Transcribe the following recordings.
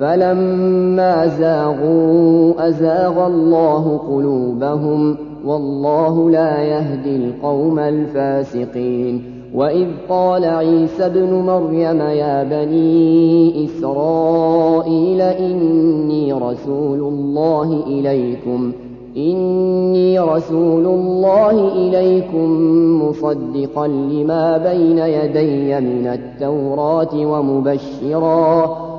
فلما زاغوا أزاغ الله قلوبهم والله لا يهدي القوم الفاسقين وإذ قال عيسى ابن مريم يا بني إسرائيل إني رسول الله إليكم إني رسول الله إليكم مصدقا لما بين يدي من التوراة ومبشرا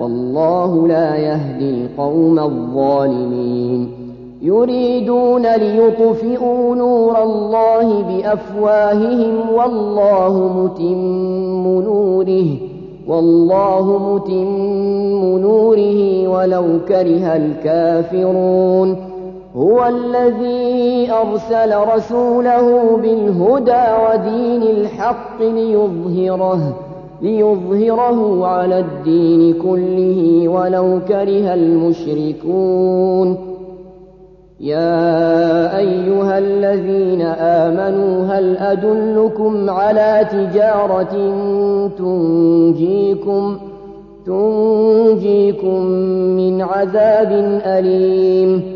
والله لا يهدي القوم الظالمين. يريدون ليطفئوا نور الله بأفواههم والله متم نوره والله متم نوره ولو كره الكافرون. هو الذي أرسل رسوله بالهدى ودين الحق ليظهره. ليظهره على الدين كله ولو كره المشركون. يا أيها الذين آمنوا هل أدلكم على تجارة تنجيكم تنجيكم من عذاب أليم؟